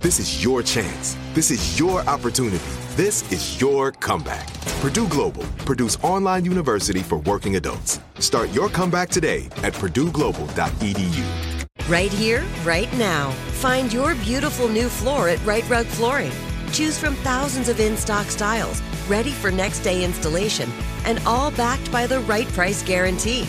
This is your chance. This is your opportunity. This is your comeback. Purdue Global, Purdue's online university for working adults. Start your comeback today at purdueglobal.edu. Right here, right now. Find your beautiful new floor at Rite Rug Flooring. Choose from thousands of in stock styles, ready for next day installation, and all backed by the right price guarantee.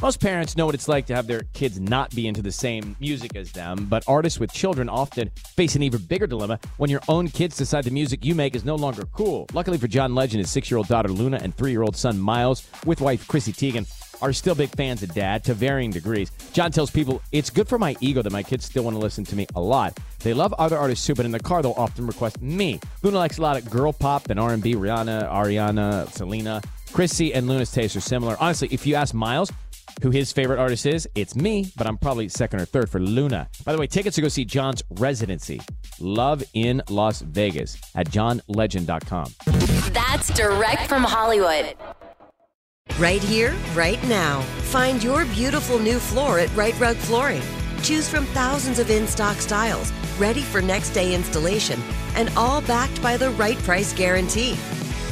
Most parents know what it's like to have their kids not be into the same music as them, but artists with children often face an even bigger dilemma when your own kids decide the music you make is no longer cool. Luckily for John Legend, his six year old daughter Luna and three year old son Miles, with wife Chrissy Teigen, are still big fans of dad to varying degrees. John tells people, It's good for my ego that my kids still want to listen to me a lot. They love other artists too, but in the car they'll often request me. Luna likes a lot of girl pop and R&B, Rihanna, Ariana, Selena. Chrissy and Luna's tastes are similar. Honestly, if you ask Miles, who his favorite artist is, it's me, but I'm probably second or third for Luna. By the way, tickets to go see John's residency, Love in Las Vegas, at johnlegend.com. That's direct from Hollywood. Right here, right now. Find your beautiful new floor at Rite Rug Flooring. Choose from thousands of in stock styles, ready for next day installation, and all backed by the right price guarantee.